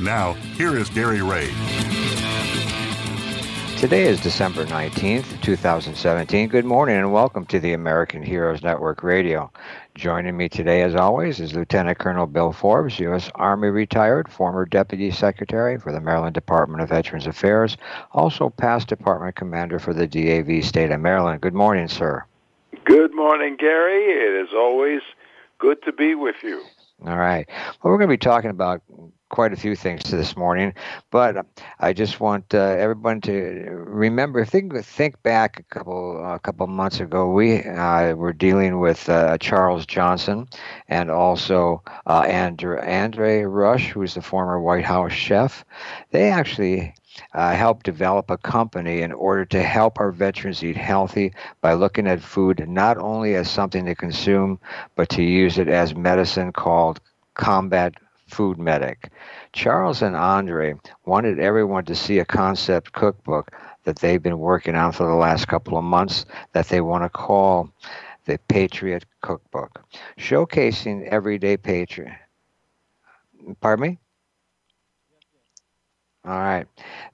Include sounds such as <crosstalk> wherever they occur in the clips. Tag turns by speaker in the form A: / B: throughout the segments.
A: Now, here is Gary Ray.
B: Today is December 19th, 2017. Good morning and welcome to the American Heroes Network Radio. Joining me today, as always, is Lieutenant Colonel Bill Forbes, U.S. Army retired, former Deputy Secretary for the Maryland Department of Veterans Affairs, also past Department Commander for the DAV State of Maryland. Good morning, sir.
C: Good morning, Gary. It is always good to be with you.
B: All right. Well, we're going to be talking about quite a few things to this morning, but I just want uh, everyone to remember. If Think think back a couple a couple months ago. We uh, were dealing with uh, Charles Johnson and also uh, Andre, Andre Rush, who is the former White House chef. They actually uh, helped develop a company in order to help our veterans eat healthy by looking at food not only as something to consume, but to use it as medicine called Combat Food Medic. Charles and Andre wanted everyone to see a concept cookbook that they've been working on for the last couple of months that they want to call the Patriot Cookbook, showcasing everyday patriot. Pardon me? All right.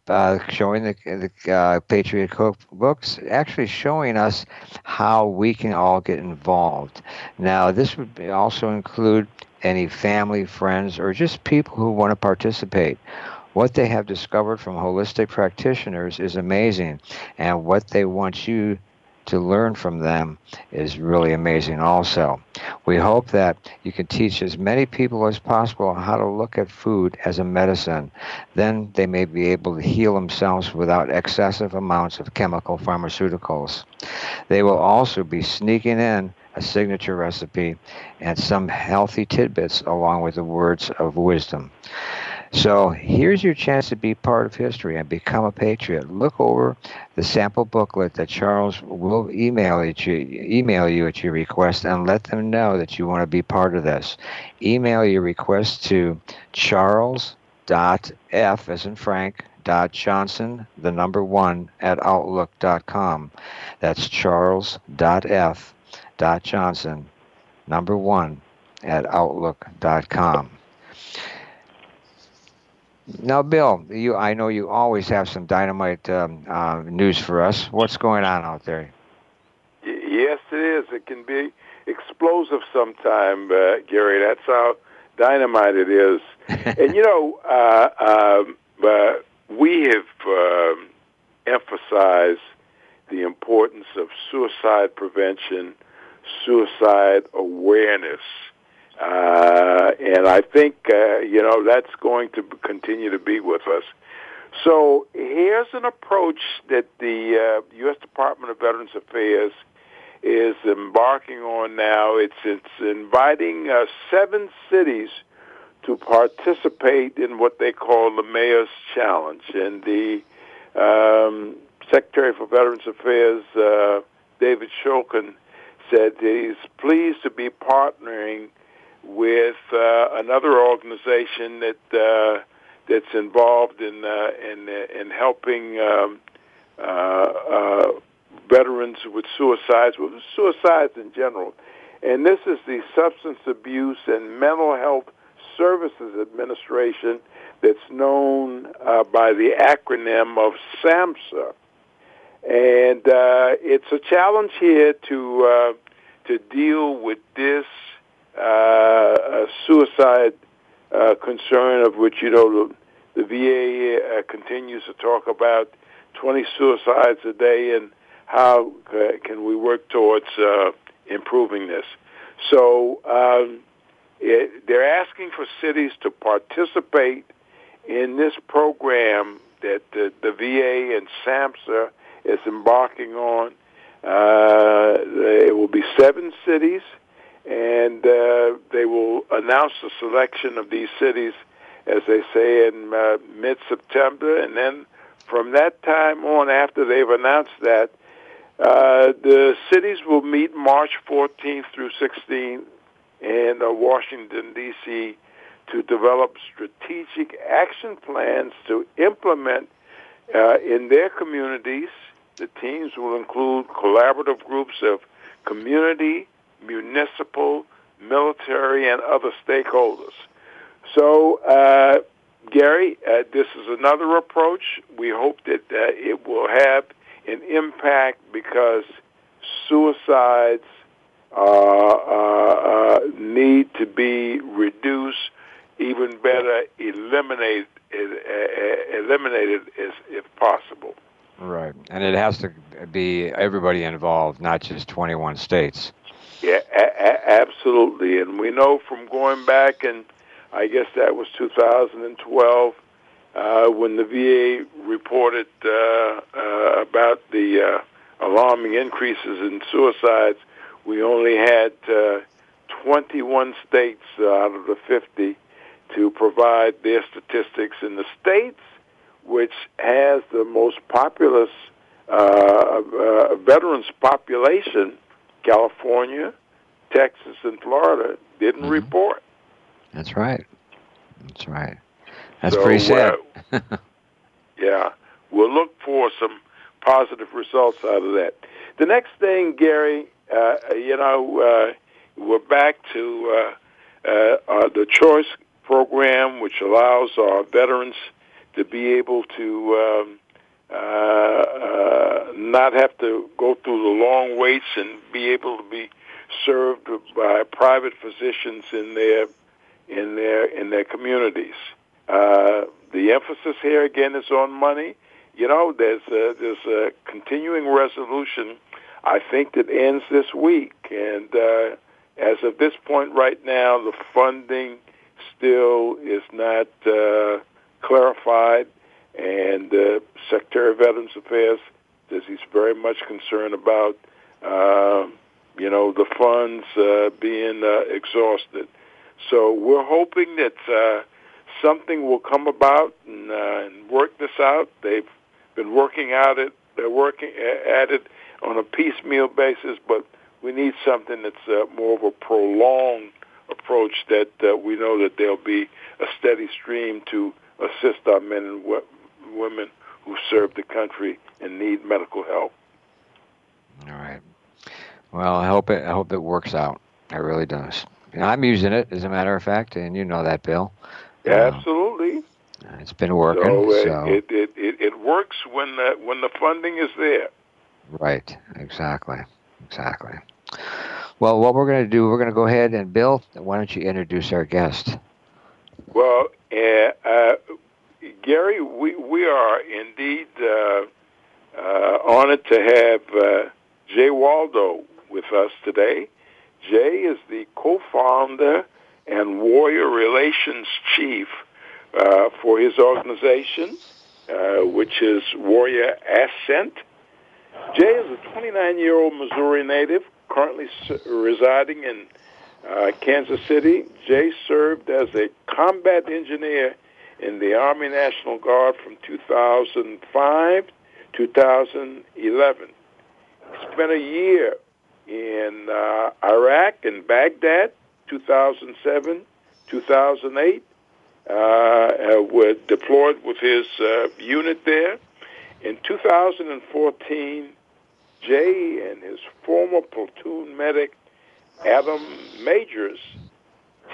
B: Uh, showing the, the uh, Patriot Cookbooks, actually showing us how we can all get involved. Now, this would also include any family, friends, or just people who want to participate. What they have discovered from holistic practitioners is amazing, and what they want you to learn from them is really amazing also. We hope that you can teach as many people as possible how to look at food as a medicine. Then they may be able to heal themselves without excessive amounts of chemical pharmaceuticals. They will also be sneaking in a signature recipe, and some healthy tidbits along with the words of wisdom. So here's your chance to be part of history and become a patriot. Look over the sample booklet that Charles will email you, email you at your request and let them know that you want to be part of this. Email your request to charles.f as in Frank dot Johnson, the number one at outlook.com. That's charles.f dot Johnson, number one, at outlook.com. Now, Bill, you I know you always have some dynamite um, uh, news for us. What's going on out there?
C: Yes, it is. It can be explosive sometime, uh, Gary. That's how dynamite it is. <laughs> and you know, uh, um, uh, we have um, emphasized the importance of suicide prevention suicide awareness. Uh, and I think, uh, you know, that's going to continue to be with us. So here's an approach that the uh, U.S. Department of Veterans Affairs is embarking on now. It's, it's inviting uh, seven cities to participate in what they call the Mayor's Challenge. And the um, Secretary for Veterans Affairs, uh, David Shulkin, said he's pleased to be partnering with uh, another organization that uh, that's involved in uh, in in helping um, uh, uh, veterans with suicides, with suicides in general, and this is the Substance Abuse and Mental Health Services Administration, that's known uh, by the acronym of SAMHSA. And uh, it's a challenge here to uh, to deal with this uh, suicide uh, concern of which you know the, the VA uh, continues to talk about 20 suicides a day and how uh, can we work towards uh, improving this. So um, it, they're asking for cities to participate in this program that the, the VA and SAMHSA is embarking on. Uh, it will be seven cities, and uh, they will announce the selection of these cities as they say, in uh, mid-September, and then from that time on, after they've announced that, uh, the cities will meet March 14th through 16th in uh, Washington, D.C. to develop strategic action plans to implement uh, in their communities. The teams will include collaborative groups of community, municipal, military, and other stakeholders. So, uh, Gary, uh, this is another approach. We hope that uh, it will have an impact because suicides uh, uh, uh, need to be reduced, even better, eliminated, eliminated as, if possible.
B: Right, and it has to be everybody involved, not just 21 states.
C: Yeah, a- a- absolutely. And we know from going back, and I guess that was 2012, uh, when the VA reported uh, uh, about the uh, alarming increases in suicides, we only had uh, 21 states out of the 50 to provide their statistics in the states which has the most populous uh, uh, veterans population, California, Texas, and Florida, didn't mm-hmm. report.
B: That's right. That's right. That's
C: so,
B: pretty sad.
C: Uh, <laughs> yeah, we'll look for some positive results out of that. The next thing, Gary, uh, you know, uh, we're back to uh, uh, the choice program, which allows our veterans to be able to um, uh, uh, not have to go through the long waits and be able to be served by private physicians in their in their in their communities. Uh, the emphasis here again is on money. You know, there's a, there's a continuing resolution. I think that ends this week, and uh, as of this point right now, the funding still is not uh, clarified, and uh, Secretary of Veterans Affairs says he's very much concerned about, uh, you know, the funds uh, being uh, exhausted. So we're hoping that uh, something will come about and, uh, and work this out. They've been working out it. They're working at it on a piecemeal basis, but we need something that's more of a prolonged approach that we know that there'll be a steady stream to assist our men and w- women who serve the country and need medical help.
B: All right. Well, I hope it. I hope it works out. It really does. I'm using it, as a matter of fact, and you know that, Bill.
C: Yeah, uh, absolutely.
B: It's been working.
C: So,
B: so.
C: It, it, it, it works when the, when the funding is there.
B: Right. Exactly. Exactly. Well, what we're going to do, we're going to go ahead and Bill. Why don't you introduce our guest?
C: Well, uh, uh, Gary, we we are indeed uh, uh, honored to have uh, Jay Waldo with us today. Jay is the co-founder and Warrior Relations Chief uh, for his organization, which is Warrior Ascent. Jay is a 29-year-old Missouri native, currently residing in uh, Kansas City. Jay served as a combat engineer in the Army National Guard from 2005 2011. He spent a year in uh, Iraq and Baghdad 2007 2008. Uh, uh, deployed with his uh, unit there. In 2014, Jay and his former platoon medic Adam Majors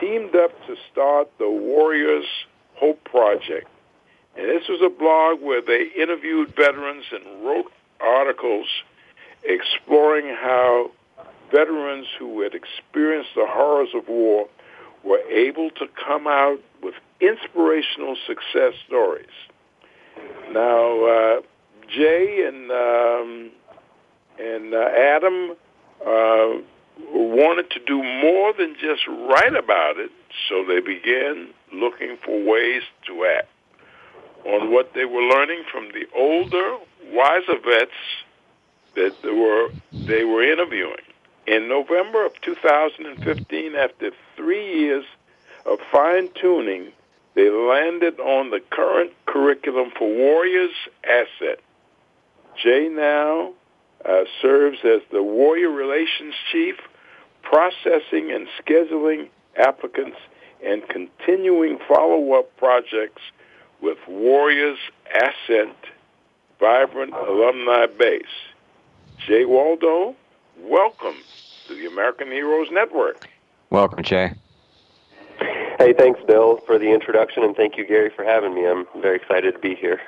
C: teamed up to start the Warriors Hope Project. And this was a blog where they interviewed veterans and wrote articles exploring how veterans who had experienced the horrors of war were able to come out with inspirational success stories. Now, uh, Jay and um, and uh, Adam uh, wanted to do more than just write about it, so they began looking for ways to act on what they were learning from the older, wiser vets that they were they were interviewing. In November of 2015, after three years of fine tuning, they landed on the current curriculum for Warriors Ascent. Jay now uh, serves as the Warrior Relations Chief, processing and scheduling applicants and continuing follow-up projects with Warriors Ascent Vibrant Alumni Base. Jay Waldo, welcome to the American Heroes Network.
B: Welcome, Jay.
D: Hey, thanks, Bill, for the introduction, and thank you, Gary, for having me. I'm very excited to be here.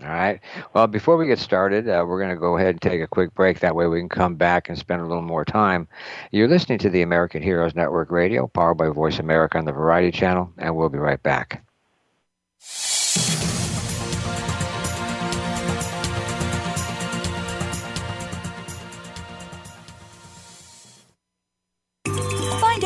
B: All right. Well, before we get started, uh, we're going to go ahead and take a quick break. That way we can come back and spend a little more time. You're listening to the American Heroes Network Radio, powered by Voice America on the Variety Channel, and we'll be right back.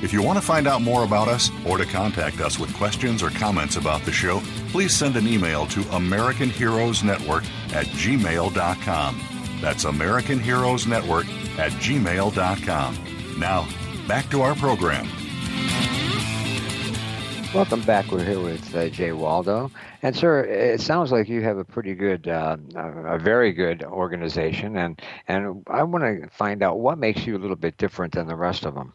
A: If you want to find out more about us or to contact us with questions or comments about the show, please send an email to American Heroes Network at gmail.com. That's American Heroes Network at gmail.com. Now, back to our program.
B: Welcome back. We're here with uh, Jay Waldo. And, sir, it sounds like you have a pretty good, uh, a very good organization. And, and I want to find out what makes you a little bit different than the rest of them.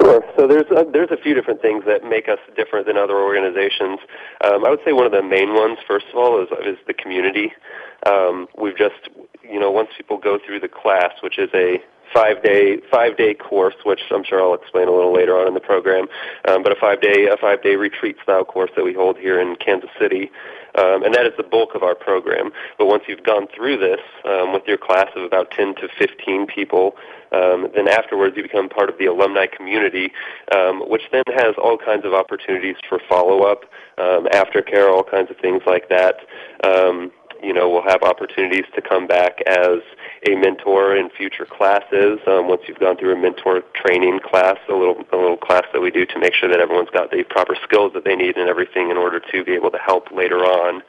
D: Sure. So there's a, there's a few different things that make us different than other organizations. Um, I would say one of the main ones, first of all, is, is the community. Um, we've just, you know, once people go through the class, which is a five day five day course, which I'm sure I'll explain a little later on in the program. Um, but a five day a five day retreat style course that we hold here in Kansas City, um, and that is the bulk of our program. But once you've gone through this um, with your class of about 10 to 15 people, um, then afterwards you become part of the alumni community, um, which then has all kinds of opportunities for follow up, um, aftercare, all kinds of things like that. Um, you know, we'll have opportunities to come back as a mentor in future classes. Um, once you've gone through a mentor training class, a little a little class that we do to make sure that everyone's got the proper skills that they need and everything in order to be able to help later on.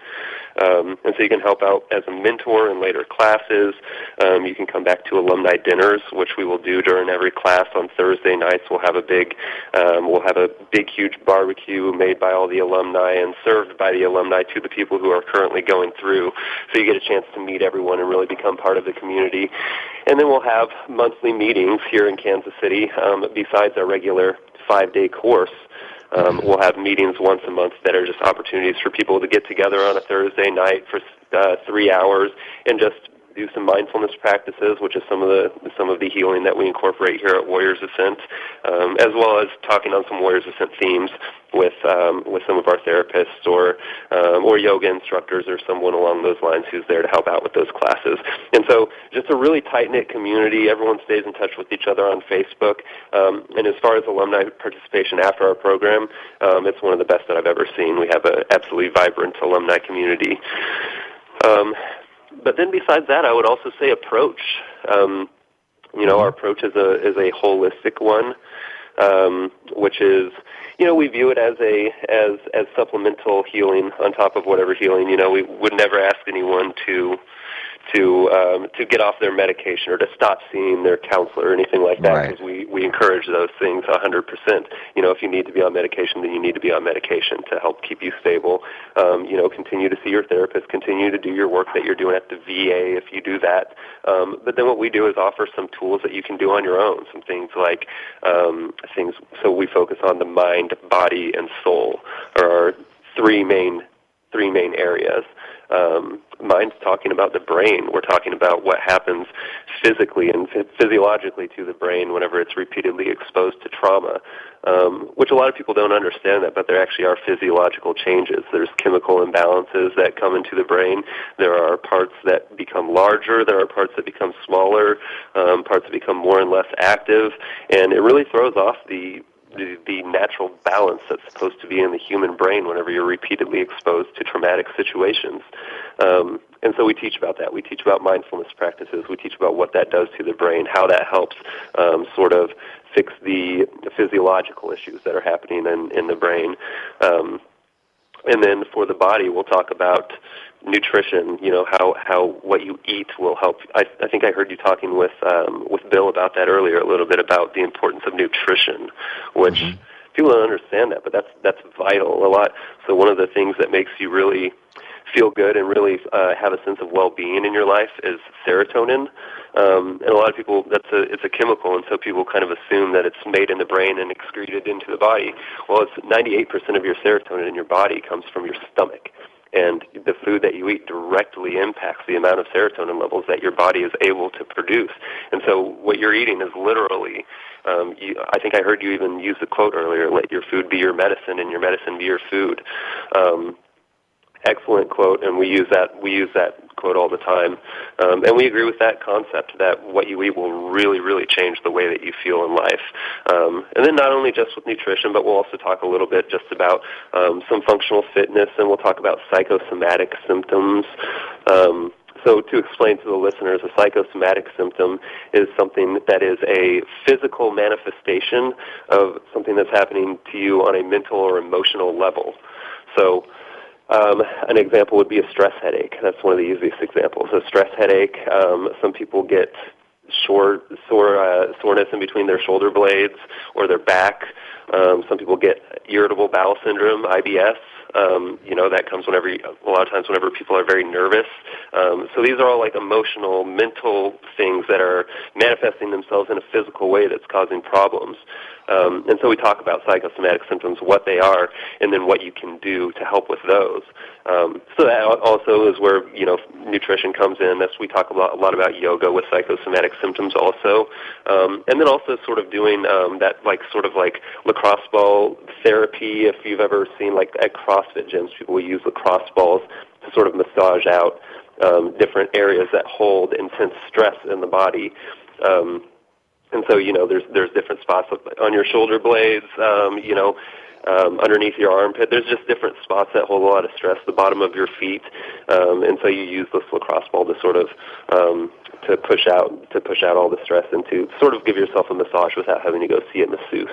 D: Um, and so you can help out as a mentor in later classes. Um, you can come back to alumni dinners, which we will do during every class on Thursday nights. We'll have a big, um, we'll have a big, huge barbecue made by all the alumni and served by the alumni to the people who are currently going through. So you get a chance to meet everyone and really become part of the community. And then we'll have monthly meetings here in Kansas City um, besides our regular five-day course. Um, we'll have meetings once a month that are just opportunities for people to get together on a Thursday night for uh, three hours and just do some mindfulness practices, which is some of the some of the healing that we incorporate here at Warriors Ascent, um, as well as talking on some Warriors Ascent themes with um, with some of our therapists or um, or yoga instructors or someone along those lines who's there to help out with those classes. And so, just a really tight knit community. Everyone stays in touch with each other on Facebook. Um, and as far as alumni participation after our program, um, it's one of the best that I've ever seen. We have an absolutely vibrant alumni community. Um, but then besides that, I would also say approach. Um, you know, our approach is a is a holistic one. um, which is you know we view it as a as as supplemental healing on top of whatever healing. You know, we would never ask anyone to to um, to get off their medication or to stop seeing their counselor or anything like that because
B: Right.
D: we we encourage those things a hundred percent. You know, if you need to be on medication, then you need to be on medication to help keep you stable. Um, you know, continue to see your therapist, continue to do your work that you're doing at the VA if you do that. Um, but then what we do is offer some tools that you can do on your own. Some things like um, things. So we focus on the mind, body, and soul, are our three main three main areas. Um, mind's talking about the brain. We're talking about what happens physically and physiologically to the brain whenever it's repeatedly exposed to trauma, um, which a lot of people don't understand that, but there actually are physiological changes. There's chemical imbalances that come into the brain. There are parts that become larger. There are parts that become smaller, um, parts that become more and less active, and it really throws off the the, the natural balance that's supposed to be in the human brain whenever you're repeatedly exposed to traumatic situations. Um, and so we teach about that. We teach about mindfulness practices. We teach about what that does to the brain, how that helps um, sort of fix the physiological issues that are happening in, in the brain. Um, and then for the body, we'll talk about nutrition. You know how how what you eat will help. I, I think I heard you talking with um, with Bill about that earlier a little bit about the importance of nutrition, which people don't understand that, but that's that's vital a lot. So one of the things that makes you really feel good and really uh, have a sense of well-being in your life is serotonin. Um, and a lot of people, that's a it's a chemical, and so people kind of assume that it's made in the brain and excreted into the body. Well, it's 98% of your serotonin in your body comes from your stomach and the food that you eat directly impacts the amount of serotonin levels that your body is able to produce. And so what you're eating is literally, um, you, I think I heard you even use the quote earlier, let your food be your medicine and your medicine be your food. Um, excellent quote, and we use that we use that quote all the time, um, and we agree with that concept that what you eat will really, really change the way that you feel in life. Um, and then not only just with nutrition, but we'll also talk a little bit just about um, some functional fitness, and we'll talk about psychosomatic symptoms. Um, so to explain to the listeners, a psychosomatic symptom is something that is a physical manifestation of something that's happening to you on a mental or emotional level. So um, an example would be a stress headache. That's one of the easiest examples. A stress headache. Um, some people get sore, sore uh, soreness in between their shoulder blades or their back. Um, some people get irritable bowel syndrome, IBS. Um, you know that comes whenever you, a lot of times whenever people are very nervous. Um, so these are all like emotional, mental things that are manifesting themselves in a physical way that's causing problems. Um, and so we talk about psychosomatic symptoms, what they are, and then what you can do to help with those. Um, so that also is where you know nutrition comes in. That's we talk a lot, a lot about yoga with psychosomatic symptoms also, um, and then also sort of doing um, that like sort of like lacrosse ball therapy. If you've ever seen like at CrossFit gyms, people use lacrosse balls to sort of massage out um, different areas that hold intense stress in the body. Um, and so you know there's there's different spots on your shoulder blades um, you know um, underneath your armpit. There's just different spots that hold a lot of stress the bottom of your feet. Um, and so you use this lacrosse ball to sort of um, to push out to push out all the stress and to sort of give yourself a massage without having to go see a masseuse.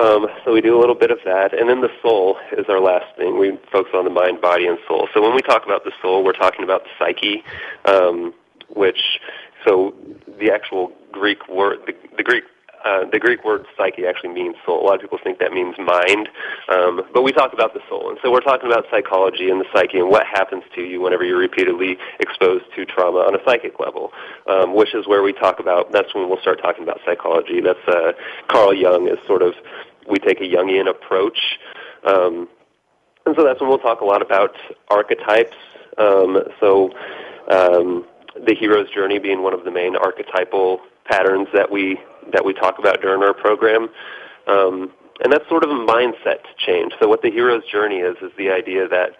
D: Um, so we do a little bit of that, and then the soul is our last thing. We focus on the mind, body, and soul. So when we talk about the soul, we're talking about the psyche, um, which so the actual Greek word, the, the Greek. Uh, the Greek word psyche actually means soul. A lot of people think that means mind, um, but we talk about the soul, and so we're talking about psychology and the psyche and what happens to you whenever you're repeatedly exposed to trauma on a psychic level, um, which is where we talk about. That's when we'll start talking about psychology. That's uh, Carl Jung is sort of we take a Jungian approach, um, and so that's when we'll talk a lot about archetypes. Um, so um, the hero's journey being one of the main archetypal patterns that we that we talk about during our program. Um, and that's sort of a mindset change. So what the hero's journey is is the idea that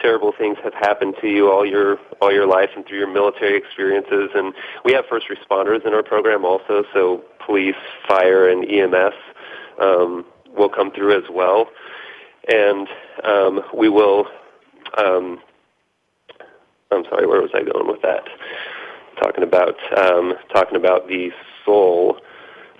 D: terrible things have happened to you all your all your life and through your military experiences. And we have first responders in our program also, so police, fire, and EMS um, will come through as well. And um, we will. Um, I'm sorry, where was I going with that? Talking about um, talking about the soul.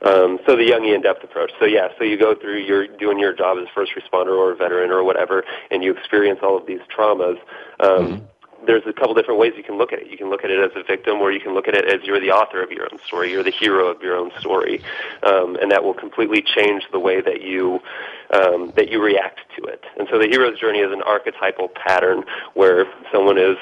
D: Um, so the Jungian depth approach. So yeah, so you go through, you're doing your job as a first responder or a veteran or whatever, and you experience all of these traumas. Um, mm-hmm there's a couple different ways you can look at it. You can look at it as a victim, or you can look at it as you're the author of your own story. You're the hero of your own story, um, and that will completely change the way that you um, that you react to it. And so, the hero's journey is an archetypal pattern where someone is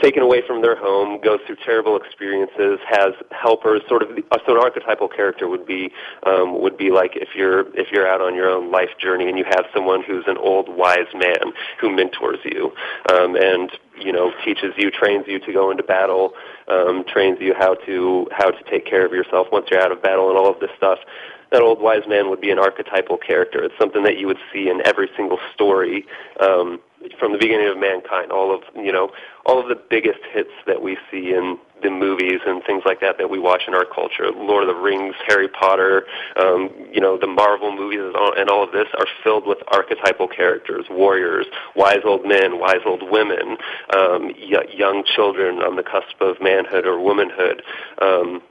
D: taken away from their home, goes through terrible experiences, has helpers. Sort of, so an archetypal character would be um, would be like if you're if you're out on your own life journey and you have someone who's an old wise man who mentors you um, and you know teaches you, trains you to go into battle, um, trains you how to how to take care of yourself once you're out of battle, and all of this stuff that old wise man would be an archetypal character. It's something that you would see in every single story um, from the beginning of mankind. All of you know, all of the biggest hits that we see in the movies and things like that that we watch in our culture. Lord of the Rings, Harry Potter, um, you know, the Marvel movies and all of this are filled with archetypal characters, warriors, wise old men, wise old women, um, young children on the cusp of manhood or womanhood. Um,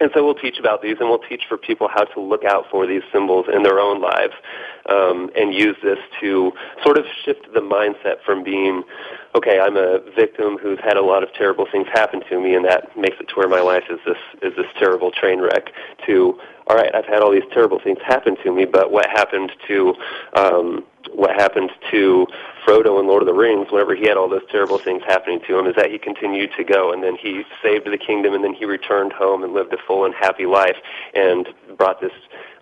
D: and so we'll teach about these, and we'll teach for people how to look out for these symbols in their own lives, um, and use this to sort of shift the mindset from being, okay, I'm a victim who's had a lot of terrible things happen to me, and that makes it to where my life is this is this terrible train wreck. To all right, I've had all these terrible things happen to me, but what happened to um, what happened to Frodo in Lord of the Rings, whenever he had all those terrible things happening to him, is that he continued to go, and then he saved the kingdom, and then he returned home and lived a full and happy life, and brought this,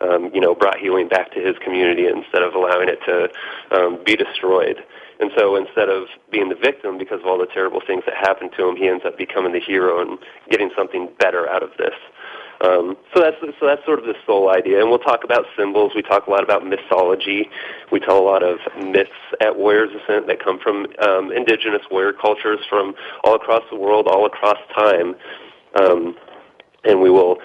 D: um, you know, brought healing back to his community instead of allowing it to um, be destroyed. And so instead of being the victim because of all the terrible things that happened to him, he ends up becoming the hero and getting something better out of this. Um, so that's so that's sort of the soul idea, and we'll talk about symbols. We talk a lot about mythology. We tell a lot of myths at Warriors Ascent that come from um, indigenous warrior cultures from all across the world, all across time, um, and we will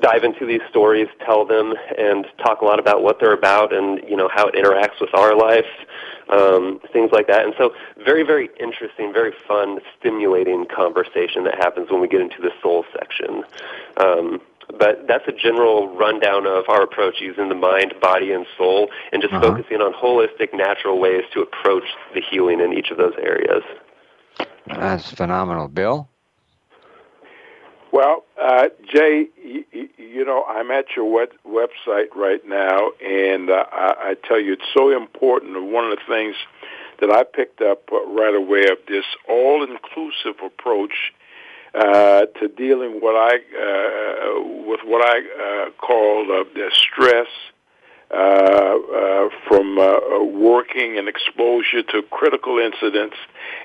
D: dive into these stories, tell them, and talk a lot about what they're about, and you know how it interacts with our life, um, things like that. And so, very, very interesting, very fun, stimulating conversation that happens when we get into the soul section. Um, but that's a general rundown of our approach using the mind, body, and soul, and just uh-huh. focusing on holistic, natural ways to approach the healing in each of those areas.
B: That's phenomenal, Bill.
C: Well, uh, Jay, you, you, know, I'm at your web, website right now, and uh, I, I tell you, it's so important. And one of the things that I picked up uh, right away of this all-inclusive approach uh, to dealing what I uh, with what I uh, call uh, the stress uh, uh, from uh, working and exposure to critical incidents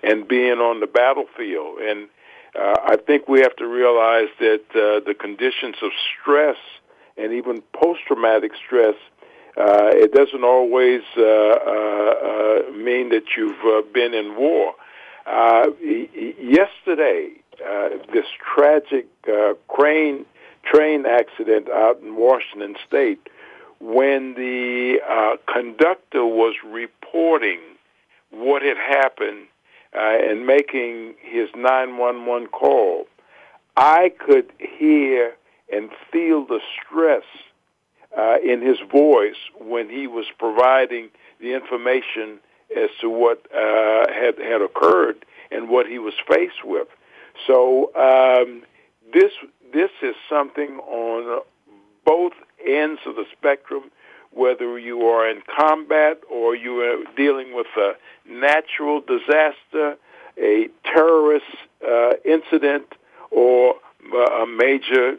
C: and being on the battlefield. And uh, I think we have to realize that uh, the conditions of stress and even post-traumatic stress uh, it doesn't always uh, uh, uh, mean that you've uh, been in war. Uh, yesterday, uh, this tragic uh, crane train accident out in Washington State when the uh, conductor was reporting what had happened uh, and making his 911 call, I could hear and feel the stress uh, in his voice when he was providing the information as to what uh, had had occurred and what he was faced with. So um, this this is something on both ends of the spectrum, whether you are in combat or you are dealing with a natural disaster, a terrorist uh, incident, or a major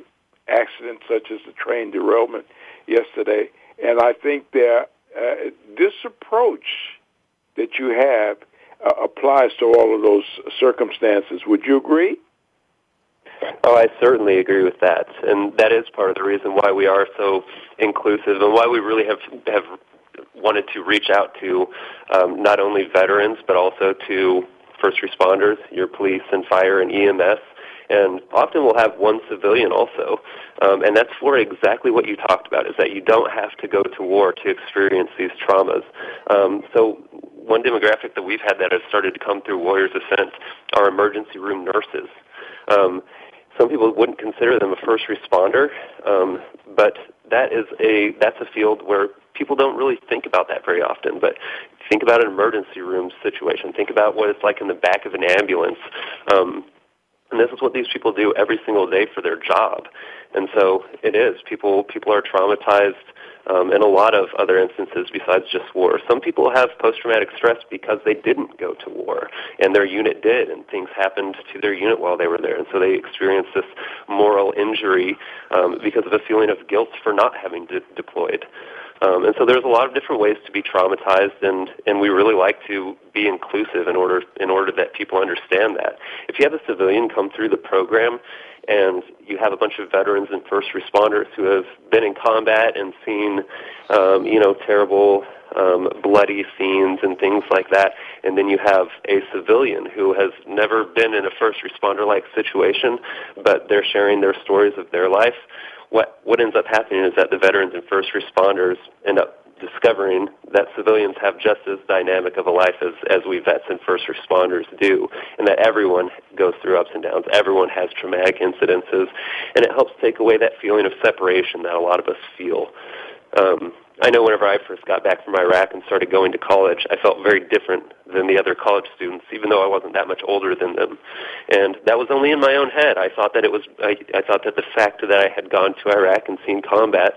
C: accident such as the train derailment yesterday. And I think that uh, this approach that you have uh, applies to all of those circumstances. Would you agree?
D: Oh, I certainly agree with that, and that is part of the reason why we are so inclusive, and why we really have have wanted to reach out to um, not only veterans but also to first responders, your police and fire and EMS, and often we'll have one civilian also. Um, and that's for exactly what you talked about, is that you don't have to go to war to experience these traumas. Um, so one demographic that we've had that has started to come through Warriors Ascent are emergency room nurses. Um, some people wouldn't consider them a first responder, um, but that is a that's a field where people don't really think about that very often. But think about an emergency room situation. Think about what it's like in the back of an ambulance. Um, and this is what these people do every single day for their job. And so it is. People people are traumatized um, in a lot of other instances besides just war. Some people have post-traumatic stress because they didn't go to war and their unit did, and things happened to their unit while they were there, and so they experience this moral injury um, because of a feeling of guilt for not having de- deployed. Um, and so there's a lot of different ways to be traumatized, and, and we really like to be inclusive in order in order that people understand that. If you have a civilian come through the program and you have a bunch of veterans and first responders who have been in combat and seen, um, you know, terrible, um, bloody scenes and things like that, and then you have a civilian who has never been in a first responder-like situation, but they're sharing their stories of their life. What what ends up happening is that the veterans and first responders end up discovering that civilians have just as dynamic of a life as, as we vets and first responders do, and that everyone goes through ups and downs. Everyone has traumatic incidences, and it helps take away that feeling of separation that a lot of us feel. Um, I know whenever I first got back from Iraq and started going to college, I felt very different than the other college students, even though I wasn't that much older than them. And that was only in my own head. I thought that it was. I, I thought that the fact that I had gone to Iraq and seen combat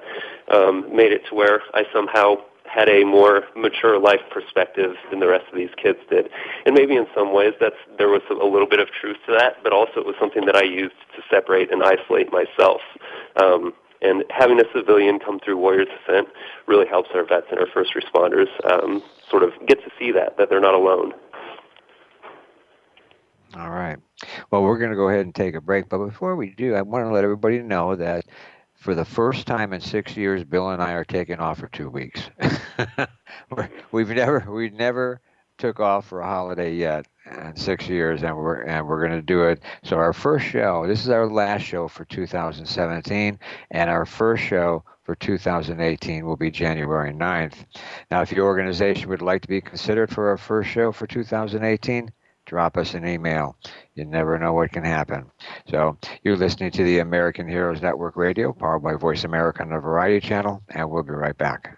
D: um, made it to where I somehow had a more mature life perspective than the rest of these kids did. And maybe in some ways that's there was a little bit of truth to that, but also it was something that I used to separate and isolate myself. Um, and having a civilian come through Warriors Ascent really helps our vets and our first responders um, sort of get to see that, that they're not alone.
B: All right. Well, we're going to go ahead and take a break. But before we do, I want to let everybody know that for the first time in six years, Bill and I are taking off for two weeks. <laughs> we've never, we've never took off for a holiday yet in six years, and we're and we're going to do it. So our first show, this is our last show for 2017, and our first show for 2018 will be January 9th. Now, if your organization would like to be considered for our first show for 2018, drop us an email. You never know what can happen. So you're listening to the American Heroes Network Radio, powered by Voice America on the Variety Channel, and we'll be right back.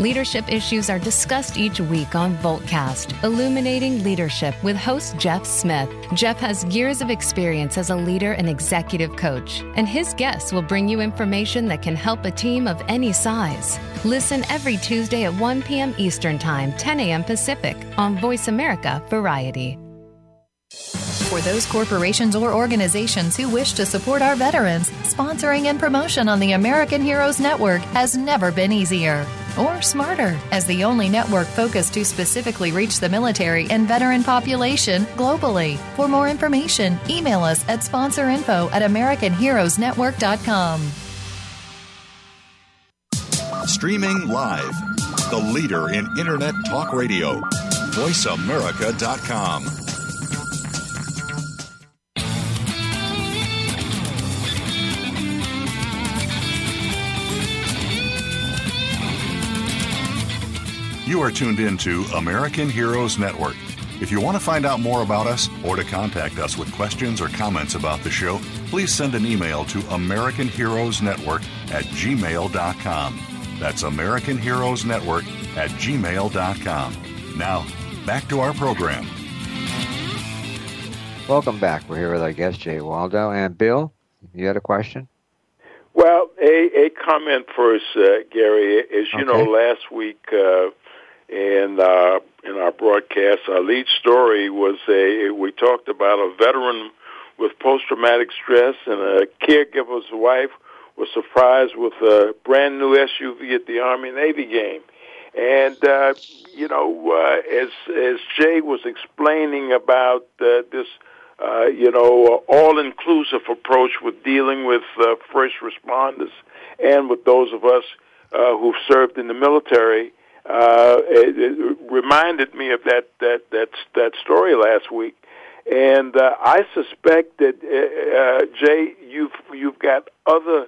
E: Leadership issues are discussed each week on Voltcast, Illuminating Leadership with host Jeff Smith. Jeff has years of experience as a leader and executive coach, and his guests will bring you information that can help a team of any size. Listen every Tuesday at 1 p.m. Eastern Time, 10 a.m. Pacific on Voice America Variety.
F: For those corporations or organizations who wish to support our veterans, sponsoring and promotion on the American Heroes Network has never been easier or smarter as the only network focused to specifically reach the military and veteran population globally. For more information, email us at sponsorinfo at AmericanHeroesNetwork.com.
G: Streaming live, the leader in Internet Talk Radio, VoiceAmerica.com.
A: You are tuned in to American Heroes Network. If you want to find out more about us or to contact us with questions or comments about the show, please send an email to American Heroes Network at gmail.com. That's American Heroes Network at gmail.com. Now, back to our program.
B: Welcome back. We're here with our guest, Jay Waldo. And Bill, you had a question?
C: Well, a, a comment first, uh, Gary. As you okay. know, last week uh, in, uh, in our broadcast, our lead story was a, we talked about a veteran with post-traumatic stress and a caregiver's wife was surprised with a brand new SUV at the Army Navy game. And uh, you know, uh, as as Jay was explaining about uh, this, uh, you know, all-inclusive approach with dealing with uh, first responders and with those of us uh, who've served in the military, uh, it, it reminded me of that that that that story last week. And uh, I suspect that uh, uh, Jay, you've you've got other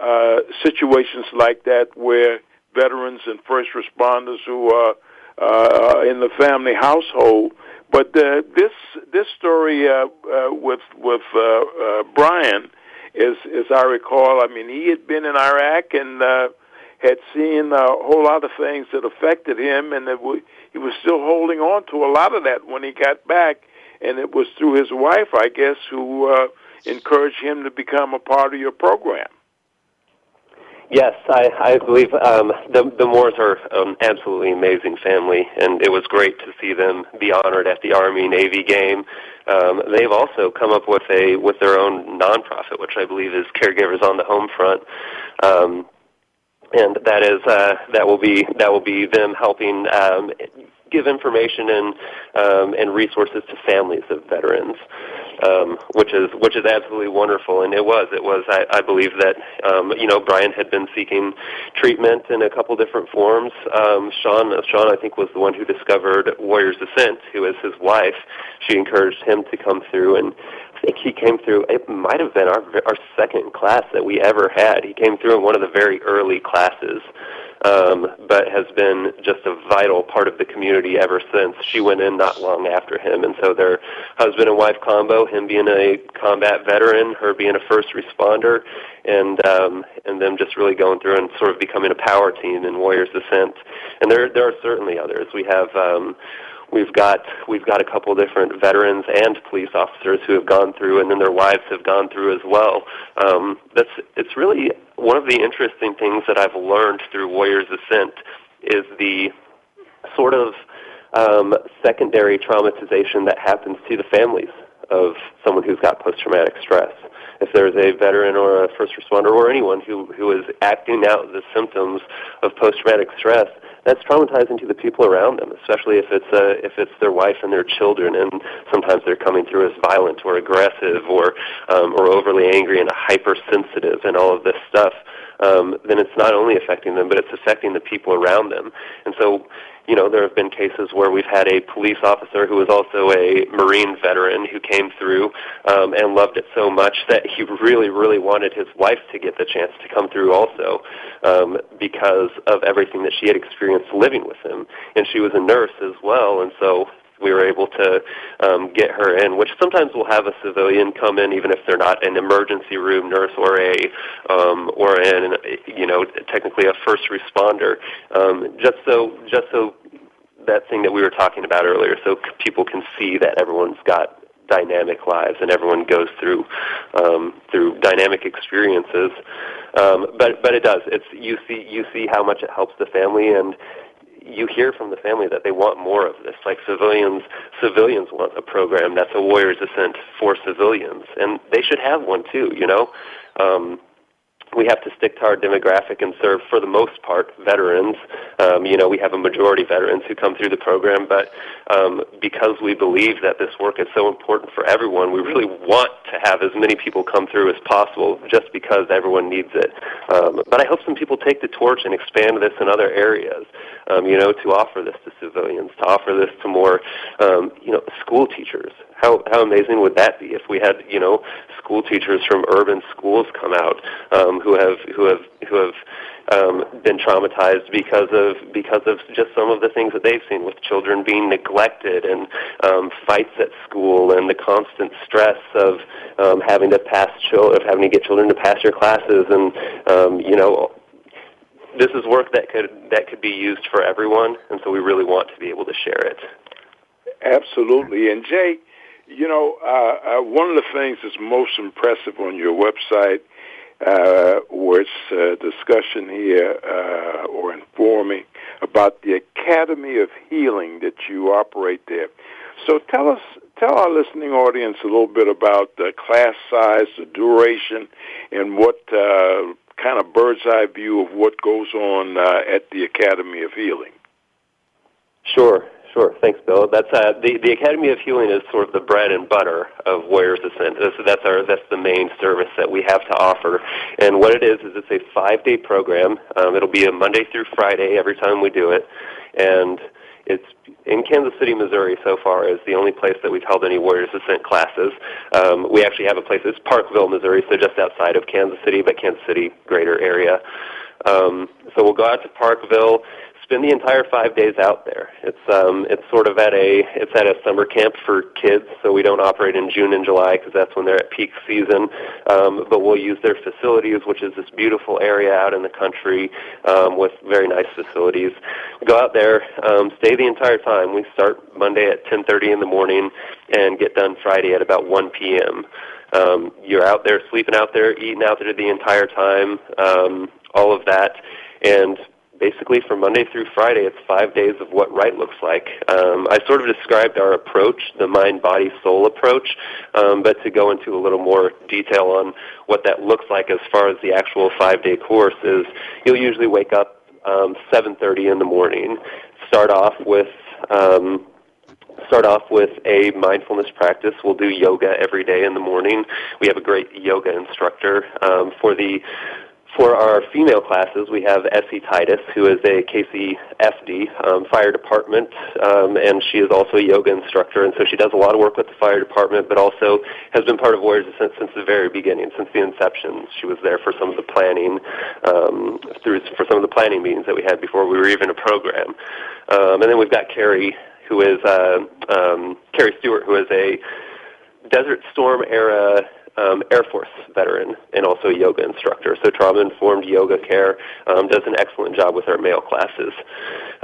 C: uh, situations like that where veterans and first responders who are uh, in the family household. But uh, this this story uh, uh, with with uh, uh, Brian is, as I recall, I mean, he had been in Iraq and uh, had seen a whole lot of things that affected him, and that we, he was still holding on to a lot of that when he got back. And it was through his wife, I guess, who uh, encouraged him to become a part of your program.
D: Yes, I, I believe um, the the Moores are an um, absolutely amazing family, and it was great to see them be honored at the Army Navy game. Um, they've also come up with a with their own nonprofit, which I believe is Caregivers on the Home Front. Um, and that is uh, that will be that will be them helping um, give information and um, and resources to families of veterans um, which is which is absolutely wonderful. And it was it was I, I believe that um, you know Brian had been seeking treatment in a couple different forms. Um, Sean Sean I think was the one who discovered Warriors Ascent, who is his wife. She encouraged him to come through and. Think he came through. It might have been our our second class that we ever had. He came through in one of the very early classes, um, but has been just a vital part of the community ever since. She went in not long after him, and so their husband and wife combo, him being a combat veteran, her being a first responder, and um, and them just really going through and sort of becoming a power team in Warriors Ascent. And there there are certainly others. We have. Um, We've got we've got a couple different veterans and police officers who have gone through, and then their wives have gone through as well. Um, that's it's really one of the interesting things that I've learned through Warriors Ascent is the sort of um, secondary traumatization that happens to the families of someone who's got post-traumatic stress. If there's a veteran or a first responder or anyone who, who is acting out the symptoms of post-traumatic stress, that's traumatizing to the people around them, especially if it's uh, if it's their wife and their children, and sometimes they're coming through as violent or aggressive or um, or overly angry and hypersensitive and all of this stuff. Um, then it's not only affecting them, but it's affecting the people around them. And so, you know, there have been cases where we've had a police officer who was also a Marine veteran who came through um, and loved it so much that he really, really wanted his wife to get the chance to come through also um, because of everything that she had experienced living with him. And she was a nurse as well, and so we were able to um, get her in, which sometimes we'll have a civilian come in, even if they're not an emergency room nurse or a um, or an you know technically a first responder, um, just so just so that thing that we were talking about earlier, so people can see that everyone's got dynamic lives and everyone goes through um, through dynamic experiences. Um, but but it does. It's you see you see how much it helps the family and you hear from the family that they want more of this. Like civilians, civilians want a program that's a warrior's ascent for civilians, and they should have one too. You know, um, we have to stick to our demographic and serve, for the most part, veterans. Um, you know, we have a majority veterans who come through the program, but um, because we believe that this work is so important for everyone, we really want to have as many people come through as possible, just because everyone needs it. Um, but I hope some people take the torch and expand this in other areas. Um, you know, to offer this to civilians, to offer this to more, um, you know, school teachers. How how amazing would that be if we had, you know, school teachers from urban schools come out um, who have who have who have um, been traumatized because of because of just some of the things that they've seen with children being neglected and um, fights at school and the constant stress of um, having to pass children of having to get children to pass your classes and um, you know this is work that could that could be used for everyone and so we really want to be able to share it.
C: Absolutely. And Jay You know, uh, uh, one of the things that's most impressive on your website uh, was a discussion here uh, or informing about the Academy of Healing that you operate there. So tell us, tell our listening audience a little bit about the class size, the duration, and what uh, kind of bird's eye view of what goes on uh, at the Academy of Healing.
D: Sure. Sure. Thanks, Bill. That's uh, the the Academy of Healing is sort of the bread and butter of Warriors Ascent. So that's our that's the main service that we have to offer. And what it is is it's a five day program. Um, it'll be a Monday through Friday every time we do it, and it's in Kansas City, Missouri. So far, is the only place that we've held any Warriors Ascent classes. Um, we actually have a place. It's Parkville, Missouri, so just outside of Kansas City, but Kansas City greater area. Um, so we'll go out to Parkville spend the entire five days out there. It's um, it's sort of at a it's at a summer camp for kids, so we don't operate in June and July because that's when they're at peak season. Um, but we'll use their facilities, which is this beautiful area out in the country um, with very nice facilities. We go out there, um, stay the entire time. We start Monday at 10:30 in the morning and get done Friday at about 1 p.m. Um, you're out there sleeping out there, eating out there the entire time, um, all of that, and basically from Monday through Friday, it's five days of what right looks like. Um, I sort of described our approach, the mind, body, soul approach, um, but to go into a little more detail on what that looks like as far as the actual five-day course is, you'll usually wake up um, 7:30 in the morning, start off with um, start off with a mindfulness practice. We'll do yoga every day in the morning. We have a great yoga instructor um, for the for our female classes, we have Essie Titus, who is a KCFD um, fire department, um, and she is also a yoga instructor. And so she does a lot of work with the fire department, but also has been part of Warriors since, since the very beginning, since the inception. She was there for some of the planning, um, through for some of the planning meetings that we had before we were even a program. Um, and then we've got Carrie, who is uh, um, Carrie Stewart, who is a Desert Storm era um, Air Force veteran and also a yoga instructor. So trauma-informed yoga care um, does an excellent job with our male classes.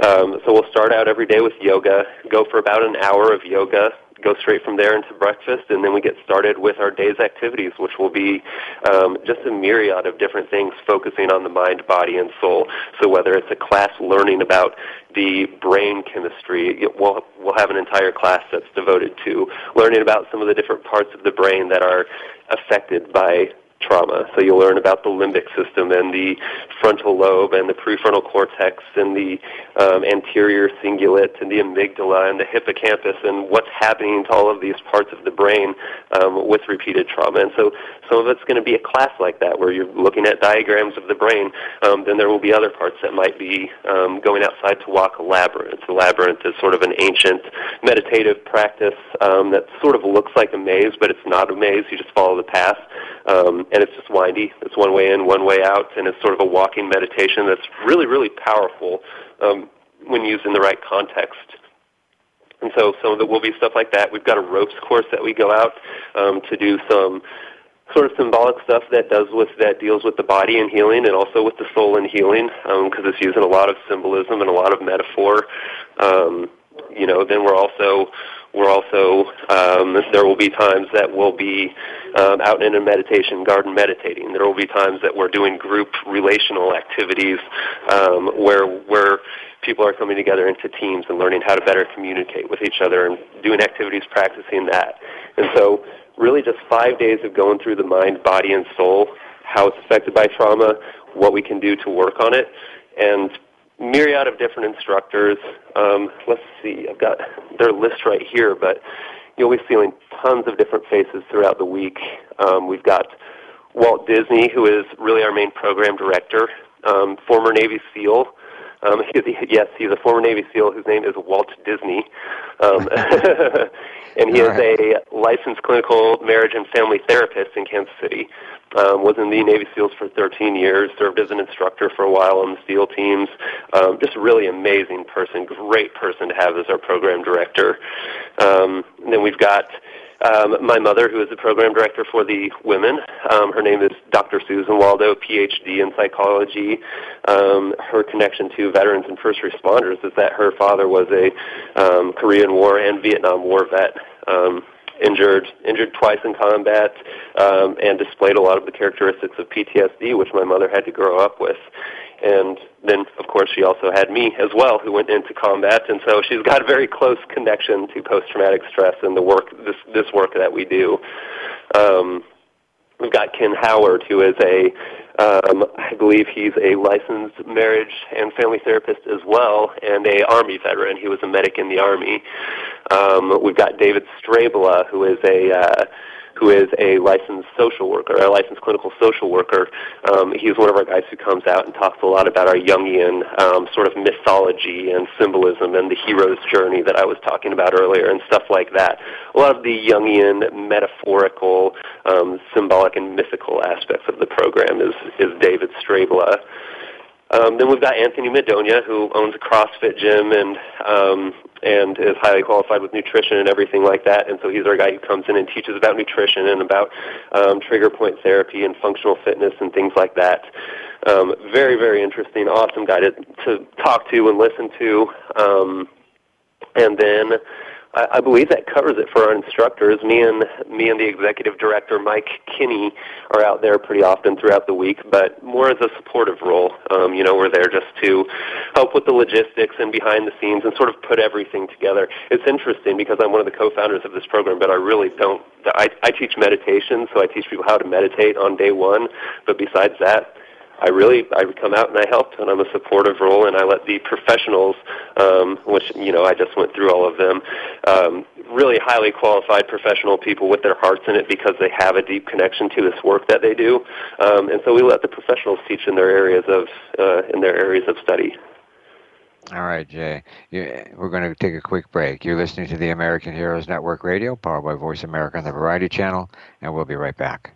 D: Um, so we'll start out every day with yoga, go for about an hour of yoga, go straight from there into breakfast, and then we get started with our day's activities, which will be um, just a myriad of different things focusing on the mind, body, and soul. So whether it's a class learning about the brain chemistry, we'll, we'll have an entire class that's devoted to learning about some of the different parts of the brain that are affected by trauma. So you'll learn about the limbic system and the frontal lobe and the prefrontal cortex and the um, anterior cingulate and the amygdala and the hippocampus and what's happening to all of these parts of the brain um, with repeated trauma. And so some of it's going to be a class like that where you're looking at diagrams of the brain. Um, then there will be other parts that might be um, going outside to walk a labyrinth. A labyrinth is sort of an ancient meditative practice um, that sort of looks like a maze, but it's not a maze. You just follow the path. Um, and it's just windy. It's one way in, one way out, and it's sort of a walking meditation that's really, really powerful um, when used in the right context. And so some of it will be stuff like that. We've got a ropes course that we go out um, to do some sort of symbolic stuff that does with that deals with the body and healing, and also with the soul and healing, because um, it's using a lot of symbolism and a lot of metaphor. Um, you know, then we're also we're also um, there will be times that we'll be um, out in a meditation garden meditating. There will be times that we're doing group relational activities um, where where people are coming together into teams and learning how to better communicate with each other and doing activities practicing that. And so, really, just five days of going through the mind, body, and soul, how it's affected by trauma, what we can do to work on it, and myriad of different instructors. Um, let's see, I've got their list right here, but you'll be seeing tons of different faces throughout the week. Um, we've got Walt Disney, who is really our main program director, um, former Navy SEAL. Um, <laughs> he, yes, he's a former Navy SEAL whose name is Walt Disney. Um, <laughs> and he is a licensed clinical marriage and family therapist in Kansas City um, was in the Navy SEALs for 13 years, served as an instructor for a while on the SEAL teams. Um, just a really amazing person, great person to have as our program director. Um, and then we've got um, my mother, who is the program director for the women. Um, her name is Dr. Susan Waldo, PhD in psychology. Um, her connection to veterans and first responders is that her father was a um, Korean War and Vietnam War vet. Um, injured, injured twice in combat, um, and displayed a lot of the characteristics of PTSD, which my mother had to grow up with. And then, of course, she also had me as well, who went into combat, and so she's got a very close connection to post-traumatic stress and the work, this this work that we do. Um, we've got Ken Howard, who is a um, I believe he's a licensed marriage and family therapist as well, and a Army veteran. He was a medic in the Army. Um, we've got David Strabla, who is a uh, who is a licensed social worker, a licensed clinical social worker. Um, he's one of our guys who comes out and talks a lot about our Jungian um, sort of mythology and symbolism and the hero's journey that I was talking about earlier and stuff like that. A lot of the Jungian metaphorical, um, symbolic, and mythical aspects of the program is, is David Strabla. Um, then we've got Anthony Madonia, who owns a CrossFit gym and um, and is highly qualified with nutrition and everything like that. And so he's our guy who comes in and teaches about nutrition and about um, trigger point therapy and functional fitness and things like that. Um, very, very interesting, awesome guy to, to talk to and listen to. Um, and then I, I believe that covers it for our instructors. Me and me and the executive director, Mike Kinney, are out there pretty often throughout the week, but more as a supportive role. Um, you know, we're there just to help with the logistics and behind the scenes and sort of put everything together. It's interesting because I'm one of the co-founders of this program, but I really don't. I, I teach meditation, so I teach people how to meditate on day one. But besides that, I really I come out and I help and I'm a supportive role and I let the professionals, um, which you know I just went through all of them, um, really highly qualified professional people with their hearts in it because they have a deep connection to this work that they do, um, and so we let the professionals teach in their areas of uh, in their areas of study.
B: All right, Jay. we're going to take a quick break. You're listening to the American Heroes Network Radio, powered by Voice America on the Variety Channel, and we'll be right back.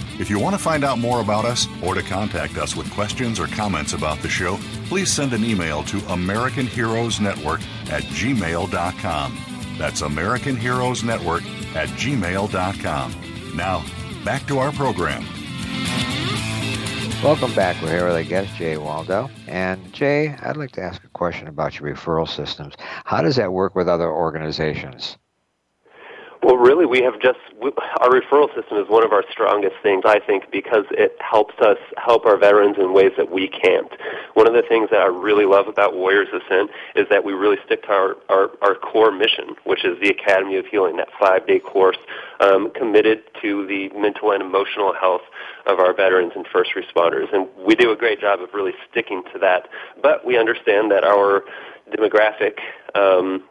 A: If you want to find out more about us or to contact us with questions or comments about the show, please send an email to American Heroes Network at gmail.com. That's American Heroes Network at gmail.com. Now, back to our program.
B: Welcome back. We're here with our guest, Jay Waldo. And Jay, I'd like to ask a question about your referral systems. How does that work with other organizations?
D: Well, really, we have just we, our referral system is one of our strongest things, I think, because it helps us help our veterans in ways that we can't. One of the things that I really love about Warriors Ascent is that we really stick to our, our, our core mission, which is the Academy of Healing, that five day course um, committed to the mental and emotional health of our veterans and first responders. And we do a great job of really sticking to that. But we understand that our demographic um,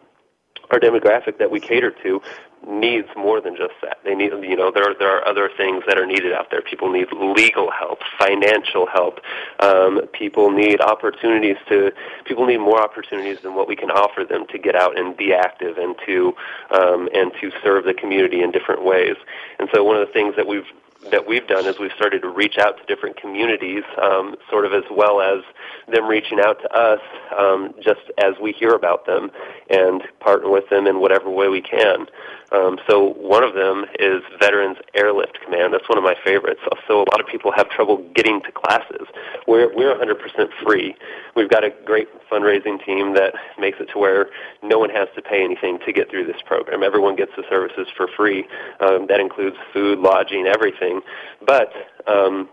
D: our demographic that we cater to needs more than just that. They need, you know, there there are other things that are needed out there. People need legal help, financial help. Um, people need opportunities to. People need more opportunities than what we can offer them to get out and be active and to um, and to serve the community in different ways. And so one of the things that we've that we've done is we've started to reach out to different communities, um, sort of as well as them reaching out to us, um, just as we hear about them, and partner with them in whatever way we can. Um, so one of them is Veterans Airlift Command. That's one of my favorites. So a lot of people have trouble getting to classes. We're we're 100% free. We've got a great fundraising team that makes it to where no one has to pay anything to get through this program. Everyone gets the services for free. Um, that includes food, lodging, everything. But um,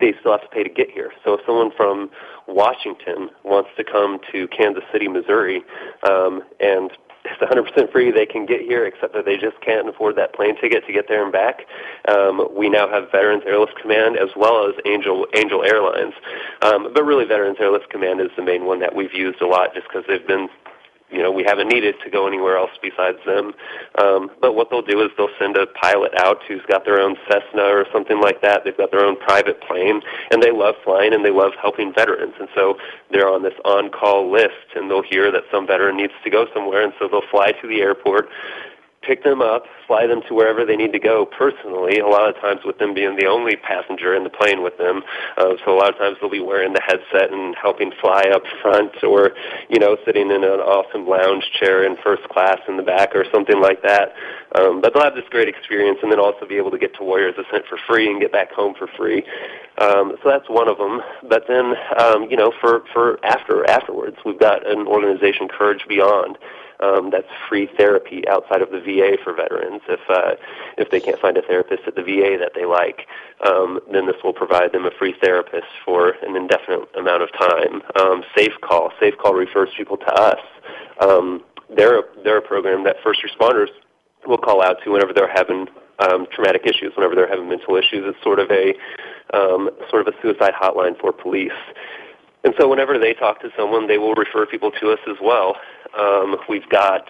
D: they still have to pay to get here. So if someone from Washington wants to come to Kansas City, Missouri, um, and it's 100% free. They can get here, except that they just can't afford that plane ticket to get there and back. Um, we now have Veterans Airlift Command as well as Angel Angel Airlines, um, but really Veterans Airlift Command is the main one that we've used a lot, just because they've been you know, we haven't needed to go anywhere else besides them. Um, but what they'll do is they'll send a pilot out who's got their own Cessna or something like that. They've got their own private plane, and they love flying and they love helping veterans. And so they're on this on-call list, and they'll hear that some veteran needs to go somewhere, and so they'll fly to the airport, pick them up, fly them to wherever they need to go personally, a lot of times with them being the only passenger in the plane with them. Uh, so a lot of times they'll be wearing the headset and helping fly up front or, you know, sitting in an awesome lounge chair in first class in the back or something like that. Um, but they'll have this great experience and then also be able to get to Warriors Ascent for free and get back home for free. Um, so that's one of them. But then, um, you know, for, for after afterwards, we've got an organization, Courage Beyond, um, that's free therapy outside of the VA for veterans. If uh, if they can't find a therapist at the VA that they like, um, then this will provide them a free therapist for an indefinite amount of time. Um, Safe Call, Safe Call refers people to us. Um, they're a, they're a program that first responders will call out to whenever they're having um, traumatic issues, whenever they're having mental issues. It's sort of a um, sort of a suicide hotline for police. And so whenever they talk to someone, they will refer people to us as well. Um, we've got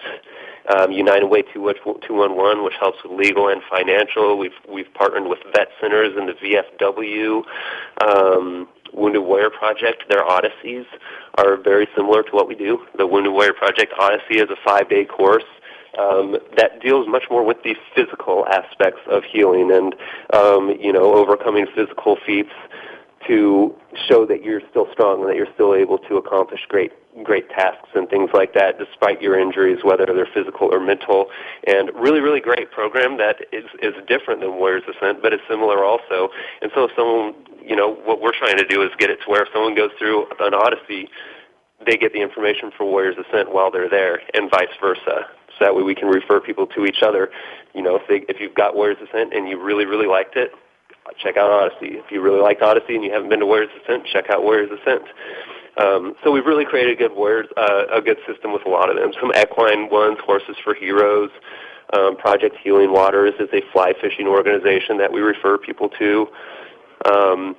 D: um, United Way 211, which helps with legal and financial. We've we've partnered with vet centers and the VFW. Um, Wounded Warrior Project, their Odysseys are very similar to what we do. The Wounded Warrior Project Odyssey is a five-day course um, that deals much more with the physical aspects of healing and um, you know overcoming physical feats to show that you're still strong and that you're still able to accomplish great great tasks and things like that despite your injuries whether they're physical or mental. And really really great program that is is different than Warriors Ascent but it's similar also. And so if someone you know what we're trying to do is get it to where if someone goes through an odyssey they get the information for Warriors Ascent while they're there and vice versa. So that way we can refer people to each other you know if they if you've got Warriors Ascent and you really really liked it check out Odyssey. If you really liked Odyssey and you haven't been to Warriors Ascent, check out Warriors Ascent. Um, so we've really created a good warriors, uh, a good system with a lot of them. Some equine ones, Horses for Heroes. Um, Project Healing Waters is a fly fishing organization that we refer people to. Um,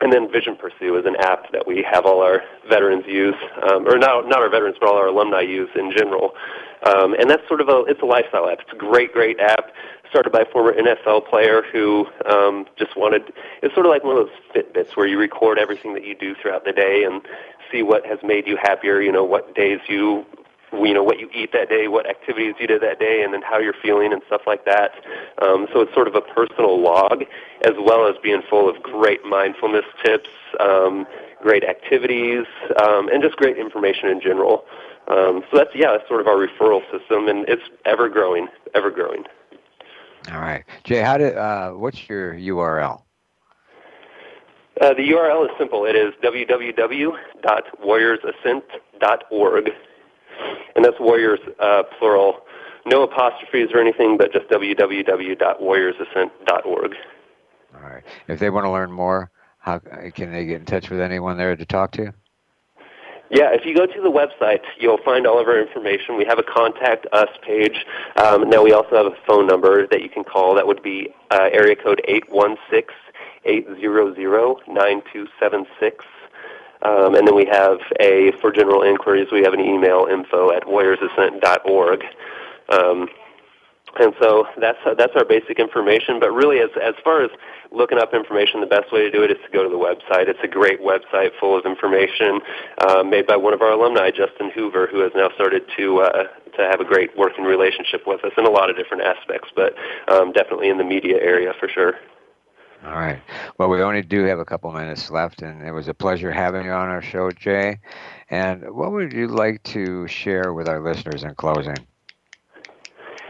D: and then Vision Pursue is an app that we have all our veterans use, um, or not not our veterans, but all our alumni use in general. Um, and that's sort of a it's a lifestyle app. It's a great, great app started by a former NFL player who um, just wanted. It's sort of like one of those Fitbits where you record everything that you do throughout the day and see what has made you happier. You know what days you you know what you eat that day, what activities you did that day, and then how you're feeling and stuff like that. Um, so it's sort of a personal log, as well as being full of great mindfulness tips, um, great activities, um, and just great information in general. Um, so that's yeah, that's sort of our referral system, and it's ever growing, ever growing.
B: All right, Jay. How did? Uh, what's your URL?
D: Uh, the URL is simple. It is www.warriorsascent.org, and that's warriors uh, plural, no apostrophes or anything, but just www.warriorsascent.org.
B: All right. If they want to learn more, how can they get in touch with anyone there to talk to?
D: Yeah, if you go to the website, you'll find all of our information. We have a contact us page. Um, now we also have a phone number that you can call. That would be uh, area code eight one six eight zero zero nine two seven six. Um, and then we have a, for general inquiries, we have an email, info at warriorsascent.org. Um, and so that's that's our basic information. But really, as as far as looking up information, the best way to do it is to go to the website. It's a great website full of information uh, made by one of our alumni, Justin Hoover, who has now started to uh, to have a great working relationship with us in a lot of different aspects, but um, definitely in the media area for sure.
B: All right. Well, we only do have a couple minutes left, and it was a pleasure having you on our show, Jay. And what would you like to share with our listeners in closing?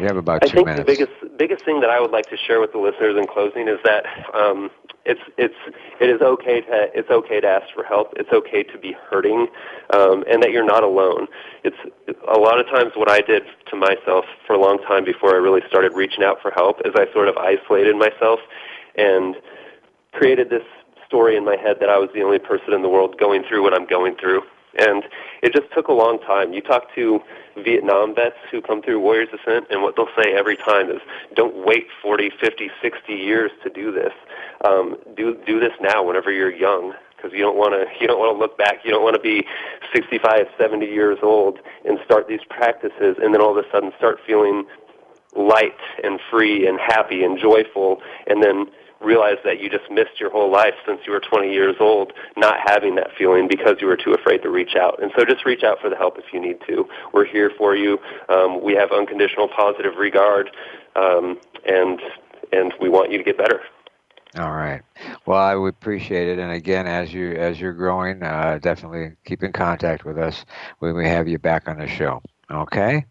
B: You have about
D: I
B: two
D: think
B: minutes.
D: the biggest biggest thing that I would like to share with the listeners in closing is that um, it's it's it is okay to it's okay to ask for help. It's okay to be hurting, um, and that you're not alone. It's a lot of times what I did to myself for a long time before I really started reaching out for help is I sort of isolated myself and created this story in my head that I was the only person in the world going through what I'm going through. And it just took a long time. You talk to Vietnam vets who come through Warriors Ascent, and what they'll say every time is, "Don't wait 40, 50, 60 years to do this. Um, do do this now, whenever you're young, because you don't want to you don't want to look back. You don't want to be 65, 70 years old and start these practices, and then all of a sudden start feeling light and free and happy and joyful, and then realize that you just missed your whole life since you were 20 years old not having that feeling because you were too afraid to reach out. And so just reach out for the help if you need to. We're here for you. Um, we have unconditional positive regard, um, and and we want you to get better.
B: All right. Well, I would appreciate it. And again, as you as you're growing, uh, definitely keep in contact with us when we have you back on the show. Okay.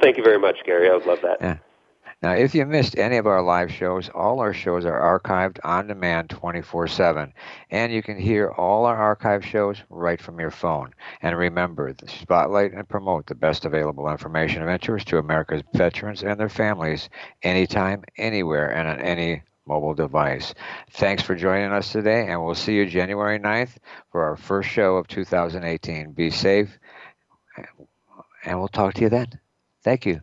D: Thank you very much, Gary. I would love that.
B: Yeah. Now, if you missed any of our live shows, all our shows are archived on demand 24 7. And you can hear all our archive shows right from your phone. And remember, spotlight and promote the best available information of interest to America's veterans and their families anytime, anywhere, and on any mobile device. Thanks for joining us today, and we'll see you January 9th for our first show of 2018. Be safe, and we'll talk to you then. Thank you.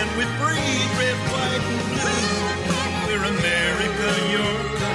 H: and we breathe red, white, and blue. We're America, you're